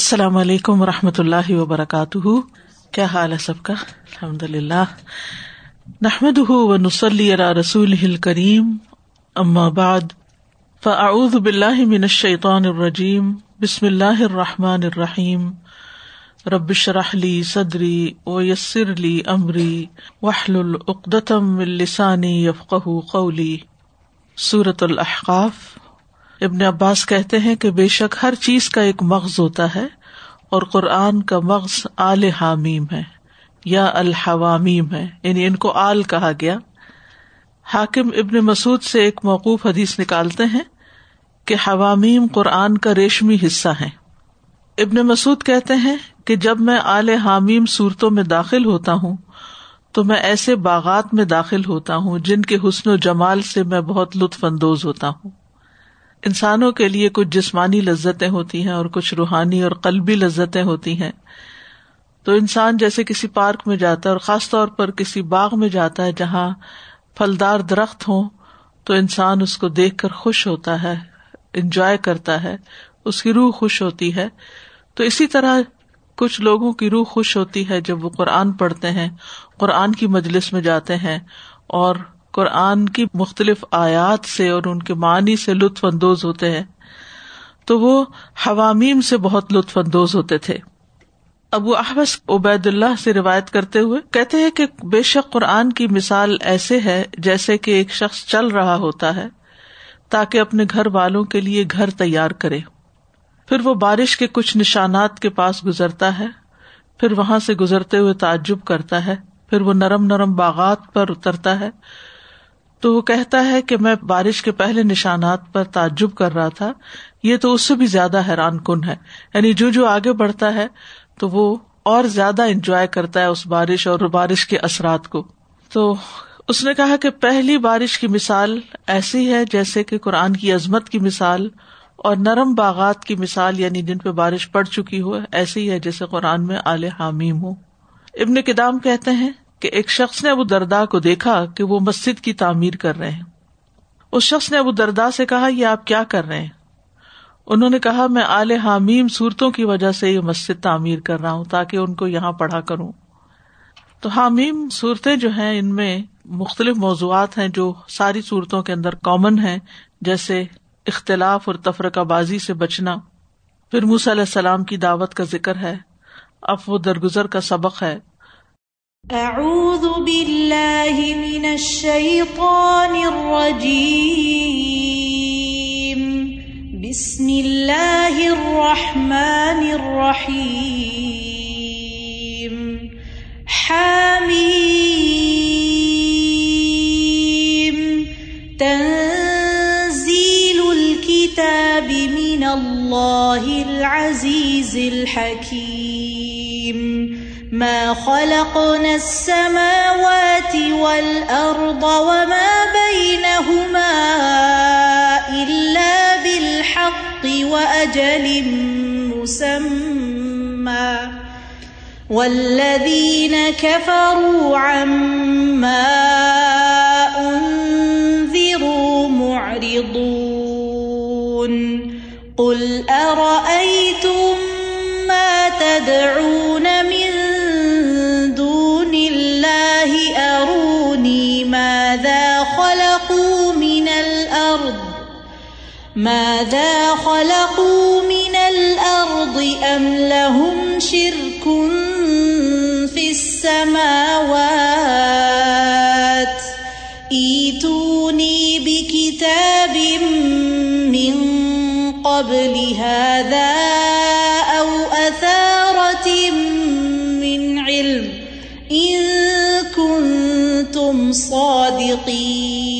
السلام علیکم و رحمۃ اللہ وبرکاتہ۔ کیا حال ہے سب کا؟ الحمد للہ نحمد و نسلی رسول کریم بعد، فاعوذ باللہ من الشیطان الرجیم۔ بسم اللہ الرحمٰن الرحیم۔ ربش رحلی صدری و یسر علی عمری وحل العقدم السانی یفق قولی۔ صورت الحقاف ابن عباس کہتے ہیں کہ بے شک ہر چیز کا ایک مغز ہوتا ہے اور قرآن کا مغز آل حامیم ہے یا الحوامیم ہے یعنی ان کو آل کہا گیا۔ حاکم ابن مسعد سے ایک موقوف حدیث نکالتے ہیں کہ حوامیم قرآن کا ریشمی حصہ ہے ابن مسعد کہتے ہیں کہ جب میں آل حامیم صورتوں میں داخل ہوتا ہوں، تو میں ایسے باغات میں داخل ہوتا ہوں جن کے حسن و جمال سے میں بہت لطف اندوز ہوتا ہوں۔ انسانوں کے لیے کچھ جسمانی لذتیں ہوتی ہیں اور کچھ روحانی اور قلبی لذتیں ہوتی ہیں۔ تو انسان جیسے کسی پارک میں جاتا ہے اور خاص طور پر کسی باغ میں جاتا ہے جہاں پھلدار درخت ہوں، تو انسان اس کو دیکھ کر خوش ہوتا ہے، انجوائے کرتا ہے، اس کی روح خوش ہوتی ہے۔ تو اسی طرح کچھ لوگوں کی روح خوش ہوتی ہے جب وہ قرآن پڑھتے ہیں، قرآن کی مجلس میں جاتے ہیں اور قرآن کی مختلف آیات سے اور ان کے معنی سے لطف اندوز ہوتے ہیں۔ تو وہ حوامیم سے بہت لطف اندوز ہوتے تھے۔ ابو احبس عبید اللہ سے روایت کرتے ہوئے کہتے ہیں کہ بے شک قرآن کی مثال ایسے ہے جیسے کہ ایک شخص چل رہا ہوتا ہے تاکہ اپنے گھر والوں کے لیے گھر تیار کرے۔ پھر وہ بارش کے کچھ نشانات کے پاس گزرتا ہے، پھر وہاں سے گزرتے ہوئے تعجب کرتا ہے، پھر وہ نرم نرم باغات پر اترتا ہے تو وہ کہتا ہے کہ میں بارش کے پہلے نشانات پر تعجب کر رہا تھا۔ یہ تو اس سے بھی زیادہ حیران کن ہے۔ یعنی جو جو آگے بڑھتا ہے تو وہ اور زیادہ انجوائے کرتا ہے اس بارش اور بارش کے اثرات کو۔ تو اس نے کہا کہ پہلی بارش کی مثال ایسی ہے جیسے کہ قرآن کی عظمت کی مثال اور نرم باغات کی مثال یعنی جن پہ بارش پڑ چکی ہو، ایسی ہے جیسے قرآن میں آل حامیم ہو۔ ابن کدام کہتے ہیں کہ ایک شخص نے ابو دردا کو دیکھا کہ وہ مسجد کی تعمیر کر رہے ہیں۔ اس شخص نے ابو دردا سے کہا، یہ آپ کیا کر رہے ہیں؟ انہوں نے کہا، میں آل حامیم صورتوں کی وجہ سے یہ مسجد تعمیر کر رہا ہوں تاکہ ان کو یہاں پڑھا کروں۔ تو حامیم صورتیں جو ہیں، ان میں مختلف موضوعات ہیں جو ساری صورتوں کے اندر کامن ہیں، جیسے اختلاف اور تفرقہ بازی سے بچنا۔ پھر موس علیہ السلام کی دعوت کا ذکر ہے۔ اب وہ درگزر کا سبق ہے۔ اعوذ باللہ من الشیطان الرجیم بسم اللہ الرحمن الرحیم حامیم تنزیل الكتاب من اللہ العزیز الحکیم ما خلقنا السماوات والأرض وما بينهما إلا بالحق وأجل مسمى والذين كفروا عما أنذروا معرضون قل أرأيتم ما تدعون من ماذا خلقوا من الأرض أم لهم شرك في السماوات؟ ايتوني بكتاب من قبل هذا أو أثارة من علم إن كنتم صادقين.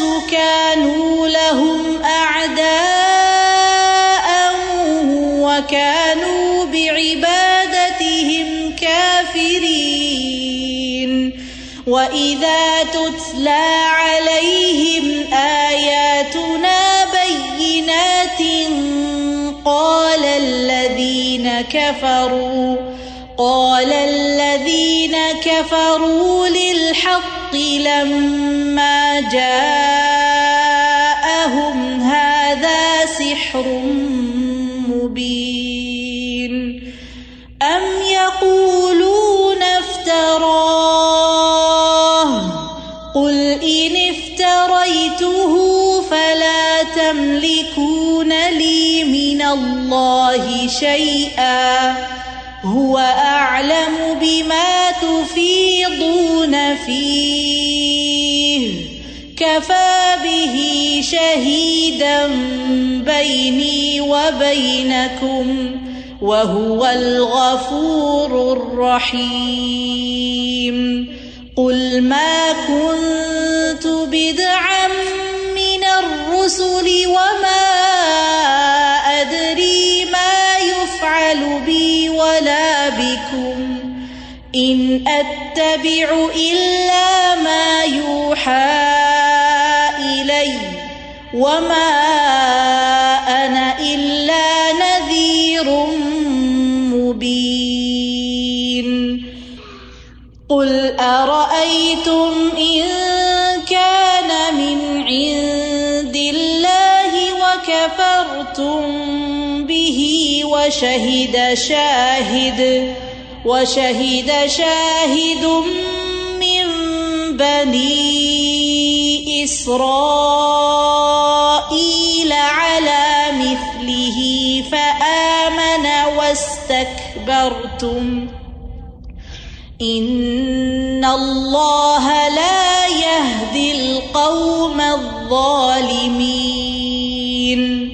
الناس كانوا لهم أعداء وكانوا بعبادتهم كافرين. وإذا تتلى عليهم آياتنا بينات قال الذين كفروا قال الذين كفروا للحق لَمَّا جَاءَهُمْ هَذَا سِحْرٌ مُبِينٌ أَمْ يَقُولُونَ افْتَرَاهُ قُلْ إِنِ افْتَرَيْتُهُ فَلَا تَمْلِكُونَ لِي مِنَ اللَّهِ شَيْئًا هُوَ أَعْلَمُ بِمَا تُفِيضُونَ فِيهِ. كَفَى بِهِ شَهِيدًا بَيْنِي وَبَيْنَكُمْ وَهُوَ الْغَفُورُ الرَّحِيمُ. قُلْ مَا كُنتُ بِدْعًا مِّنَ الرُّسُلِ وَمَا إِنْ أَتَّبِعُ إِلَّا مَا يُوحَى إِلَيَّ وَمَا أَنَا إِلَّا نَذِيرٌ مُبِينٌ. قُلْ أَرَأَيْتُمْ إِن كَانَ مِنْ عِندِ اللَّهِ وَكَفَرْتُم بِهِ وَشَهِدَ شَاهِدٌ وَشَهِدَ شَاهِدٌ مِّن بَنِي إِسْرَائِيلَ عَلَىٰ مِثْلِهِ فَآمَنَ وَاسْتَكْبَرْتُمْ. إِنَّ اللَّهَ لَا يَهْدِي الْقَوْمَ الظَّالِمِينَ.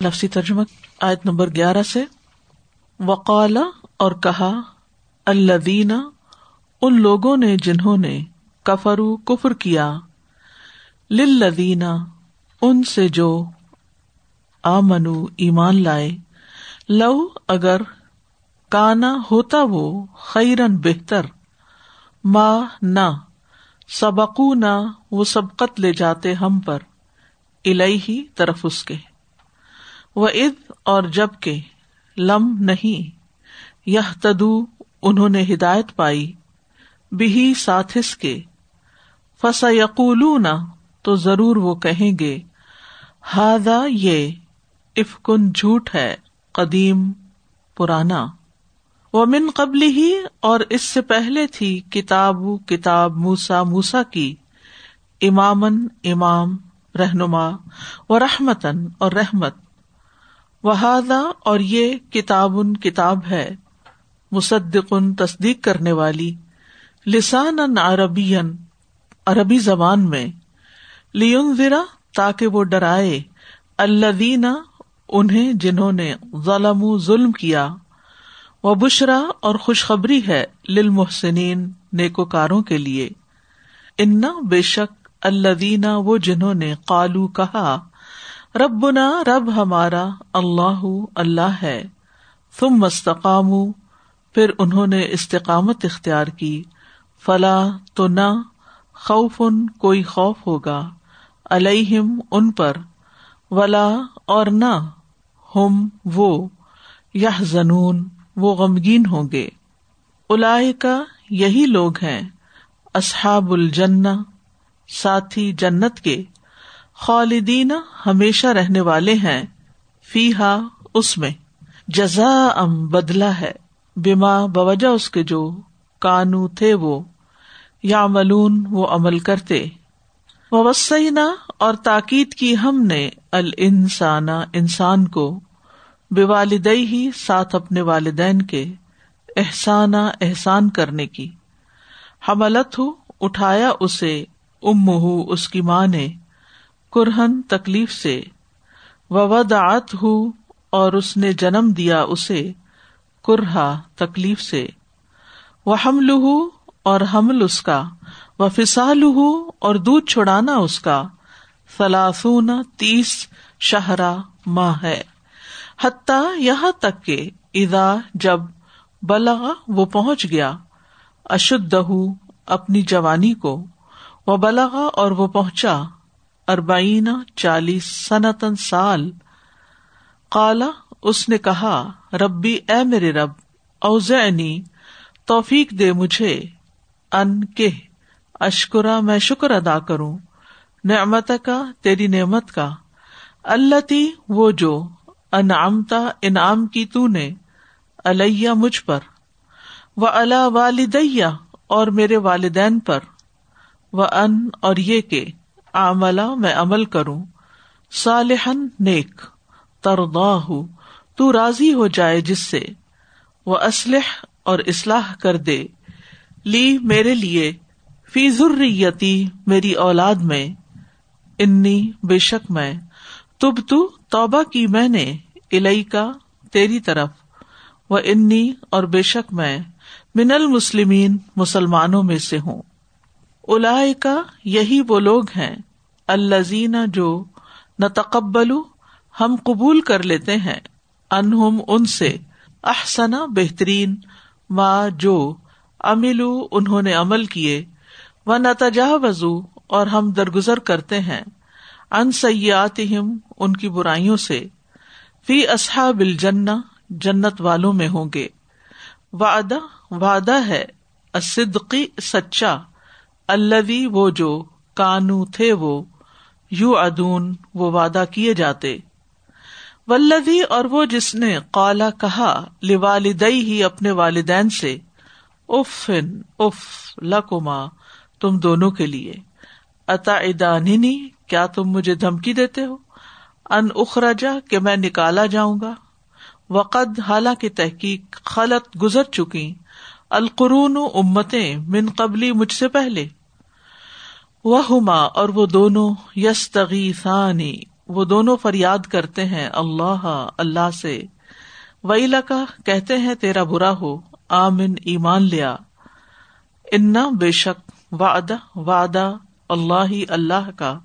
لفظی ترجمہ آیت نمبر گیارہ سے وقال اور کہا، الذین، ان لوگوں نے جنہوں نے کفرو کفر کیا۔ للذین، ان سے جو آمنو ایمان لائے۔ لو، اگر کانا ہوتا وہ خیرن بہتر۔ ماں نہ۔ سبقو نہ وہ سبقت لے جاتے ہم پر۔ الہی طرف اس کے۔ وہ عید اور جب کے لم، نہیں۔ یہ تدو انہوں نے ہدایت پائی، بہی ساتھس کے۔ فس یقول تو ضرور وہ کہیں گے ہادا یہ افکن جھوٹ ہے، قدیم، پرانا۔ وہ من قبل ہی اور اس سے پہلے تھی کتاب کتاب موسا موسا کی۔ امامن امام، رہنما و رحمتن اور رحمت۔ وہادا اور یہ کتاب ان کتاب ہے۔ مصدقن تصدیق کرنے والی لسان عربی عربی زبان میں لیون ذرا تاکہ وہ ڈرائے اللہ انہیں جنہوں نے ظلم ظلم کیا وہ بشرا اور خوشخبری ہے للمحسنین نیکوکاروں کے لیے۔ انا بے شک اللہ وہ جنہوں نے قالو کہا، ربنا رب ہمارا اللہ اللہ ہے تم مستقام پھر انہوں نے استقامت اختیار کی۔ فلا تو نہ خوف ان کوئی خوف ہوگا الہم ان پر، ولا اور نہ ہم وہ یا زنون وہ غمگین ہوں گے۔ الاائے کا یہی لوگ ہیں، اصحاب الجنہ، ساتھی جنت کے۔ خالدین ہمیشہ رہنے والے ہیں فی ہا اس میں۔ جزا ام بدلا ہے۔ بیما بوجہ اس کے جو کانو تھے وہ یا ملون وہ عمل کرتے۔ وسینا اور تاکید کی ہم نے ال انسانا انسان کو بے والدئی ہی ساتھ اپنے والدین کے احسانہ احسان کرنے کی۔ حملت ہو اٹھایا اسے ام ہو اس کی ماں نے کرہن تکلیف سے۔ وودعت ہو اور اس نے جنم دیا اسے۔ کرہا تکلیف سے۔ وہ حمل ہو اور حمل اس کا۔ و فسال ہو اور دودھ چھڑانا اس کا۔ فلاسون تیس شہرا ماہ ہے۔ حتیٰ یہاں تک کہ ادا جب بلغ وہ پہنچ گیا اشد اپنی جوانی کو۔ وہ بلغا اور وہ پہنچا۔ اربعین چالیس سنتن سال۔ کالا اس نے کہا ربی، اے میرے رب، اوزعنی، توفیق دے مجھے۔ ان کے اشکرا، میں شکر ادا کروں۔ نعمت کا تیری نعمت کا۔ اللہ تی وہ جو انعامتا انعام کی تو نے علیہ مجھ پر۔ و اللہ والدیا اور میرے والدین پر۔ و ان اور یہ کہ عملہ میں عمل کروں۔ صالحن نیک تردا ہوں تو راضی ہو جائے جس سے۔ وہ اسلح اور اصلاح کر دے۔ لی میرے لیے، فی ضروریتی میری اولاد میں۔ انی بے شک میں۔ تب تو توبہ کی میں نے الئی کا تیری طرف۔ وہ انی اور بے شک میں من المسلمین مسلمانوں میں سے ہوں۔ الا کا یہی وہ لوگ ہیں الزین جو نہ تقبل ہم قبول کر لیتے ہیں۔ انہم ان سے احسنا بہترین ماں جو املو انہوں نے عمل کیے و نتجا وضو اور ہم درگزر کرتے ہیں ان سیات ان کی برائیوں سے۔ فی اصحاب الجنہ جنت والوں میں ہوں گے۔ وعدہ وعدہ ہے صدقی سچا الوی وہ جو کانو تھے وہ یو ادون وہ وعدہ کیے جاتے۔ ولدی اور وہ جس نے قالا کہا لوالدئی ہی اپنے والدین سے اف اف لکما، تم دونوں کے لیے۔ اتا ادانی کیا تم مجھے دھمکی دیتے ہو؟ ان اخراجا کہ میں نکالا جاؤں گا۔ وقد، حالانکہ تحقیق خلط گزر چکی۔ القرون امتیں من قبلی مجھ سے پہلے۔ وہ ہما اور وہ دونوں یس تغیثانی وہ دونوں فریاد کرتے ہیں اللہ اللہ سے۔ وئی لکا کہتے ہیں، تیرا برا ہو، آمن، ایمان لیا۔ انا بے شک وعدہ وعدہ اللہ ہی اللہ کا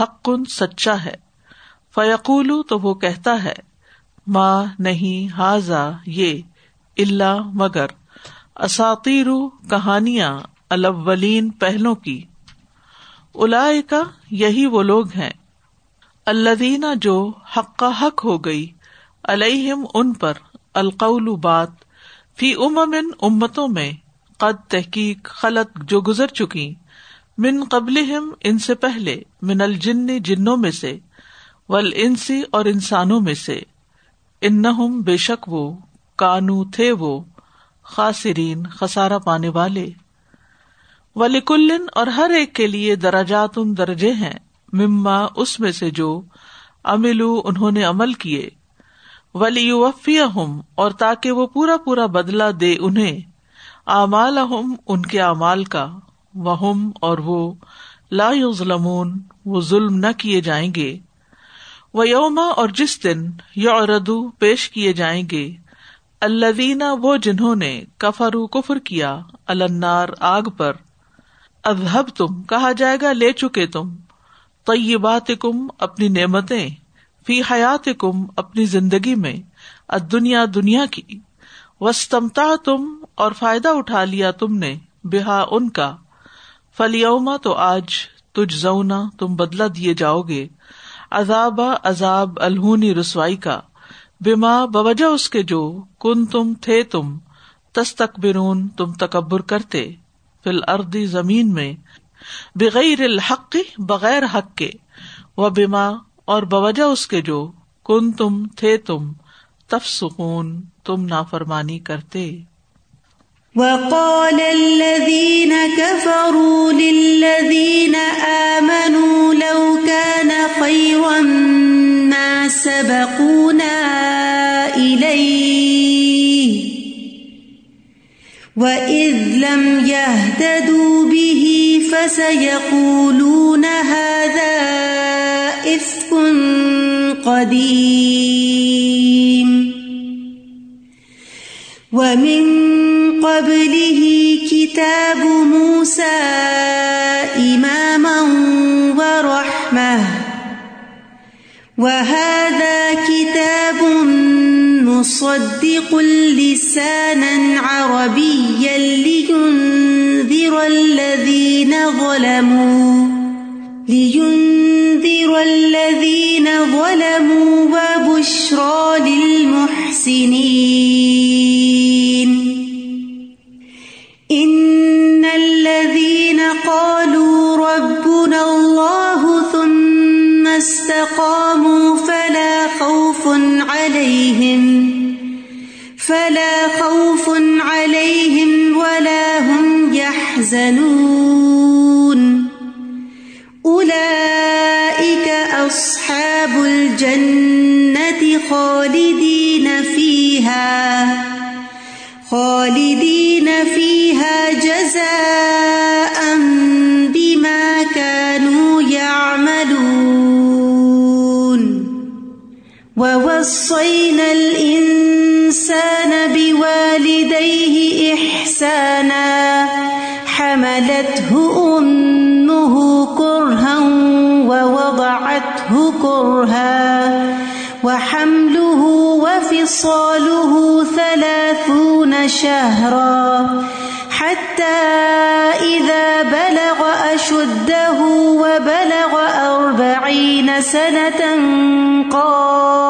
حق کن سچا ہے۔ فیقول تو وہ کہتا ہے ماں نہیں حاضا یہ اللہ مگر۔ اساتیر کہانیاں الاولین پہلوں کی۔ الا کا یہی وہ لوگ ہیں۔ الدینہ جو حق حق ہو گئی الم ان پر القول بات، فی امن امتوں میں قد تحقیق خلط جو گزر چکی، من قبل ان سے پہلے، من الجن جنوں میں سے ول انسی اور انسانوں میں سے ان بے شک وہ، کانو تھے وہ خاصرین خسارا پانے والے۔ ولیکلن اور ہر ایک کے لیے دراجات ان درجے ہیں۔ مما اس میں سے جو املو انہوں نے عمل کیے۔ ولی ہوں اور تاکہ وہ پورا پورا بدلا دے انہیں۔ امال ان کے اعمال کا۔ وہ اور وہ لا ظلمون وہ ظلم نہ کیے جائیں گے۔ وہ یوما اور جس دن یوردو پیش کیے جائیں گے۔ اللہ وہ جنہوں نے کفرو کفر کیا۔ النار، آگ پر۔ ادب تم کہا جائے گا، لے چکے تم۔ طیبات کم اپنی نعمتیں، فی حیات کم اپنی زندگی میں دنیا دنیا کی۔ وسطمتا تم اور فائدہ اٹھا لیا تم نے بحا ان کا۔ فلیوما تو آج تج زونا تم بدلا دیے جاؤ گے۔ عذاب عذاب، الہونی رسوائی کا۔ بیما بوجہ اس کے جو کن تم تھے تم۔ تس تستکبرون تم تکبر کرتے۔ فل اردی زمین میں۔ بغیر الحق، بغیر حق کے وہ بیما اور بوجہ اس کے جو کن تم تھے تم تف سکون تم نافرمانی کرتے۔ وقال الذين كفروا للذين آمنوا لو كان خيرا ما سبقونا إليه وإذ لم يهتدوا به فسيقولون هذا إفك قديم. ومن قبله كتاب موسى إماما ورحمة. وهذا كتاب مصدق لسانا عربيا لينذر لينذر الذين ظلموا، لينذر الذين ظلموا وبشرى للمحسنين. إن الذين قالوا ربنا الله ثم استقاموا فلا خوف عليهم، فلا خوف عليهم يحزنون ووضعته كرها وحمله وفصاله ثلاثون شهرا حتى إذا بلغ أشده وبلغ أربعين سنة قال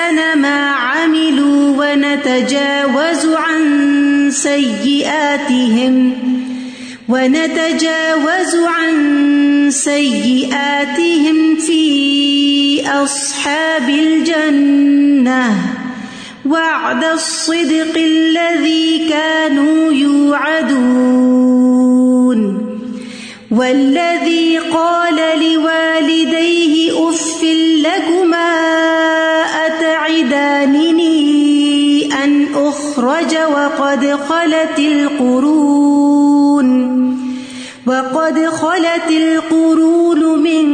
أحسن ما عملوا ونتجاوز عن سيئاتهم ونتجاوز عن سيئاتهم في أصحاب الجنة وعد الصدق الذي كانوا يوعدون والذي قال لوالديه أف لكما أخرج وقد خلت القرون. وقد خلت القرون من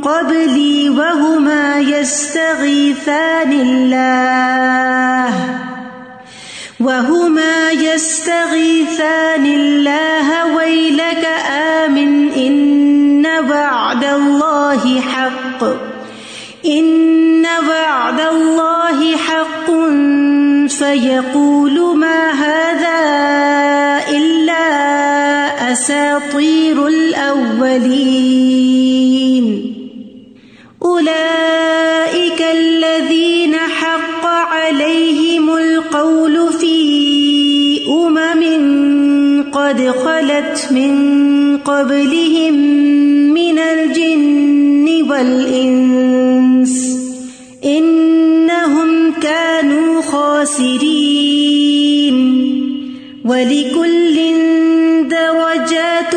قبلي وهما يستغيثان الله. وهما يستغيثان الله من قبلهم من الجن والإنس إنهم كانوا خاسرين ولكل درجات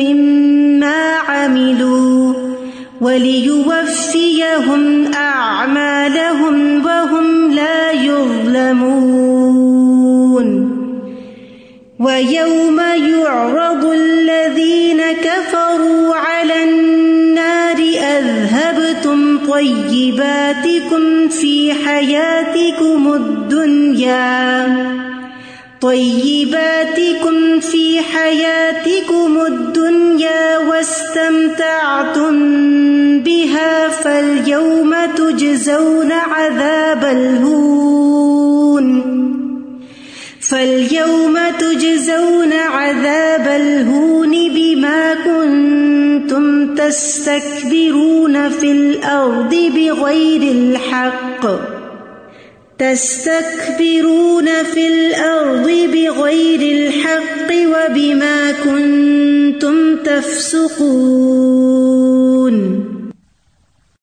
مما عملوا وليوفيهم أعمالهم وهم لا يظلمون ويوم يعرض الذين كفروا على النار أذهبتم طيباتكم في حياتكم الدنيا. طيباتكم في حياتكم الدنيا واستمتعتم بها فاليوم تجزون عذاب الهون. فاليوم تجزون عذاب الهون بما كنتم تستكبرون في الأرض بغير الحق تستكبرون في الأرض بغير الحق وبما كنتم تفسقون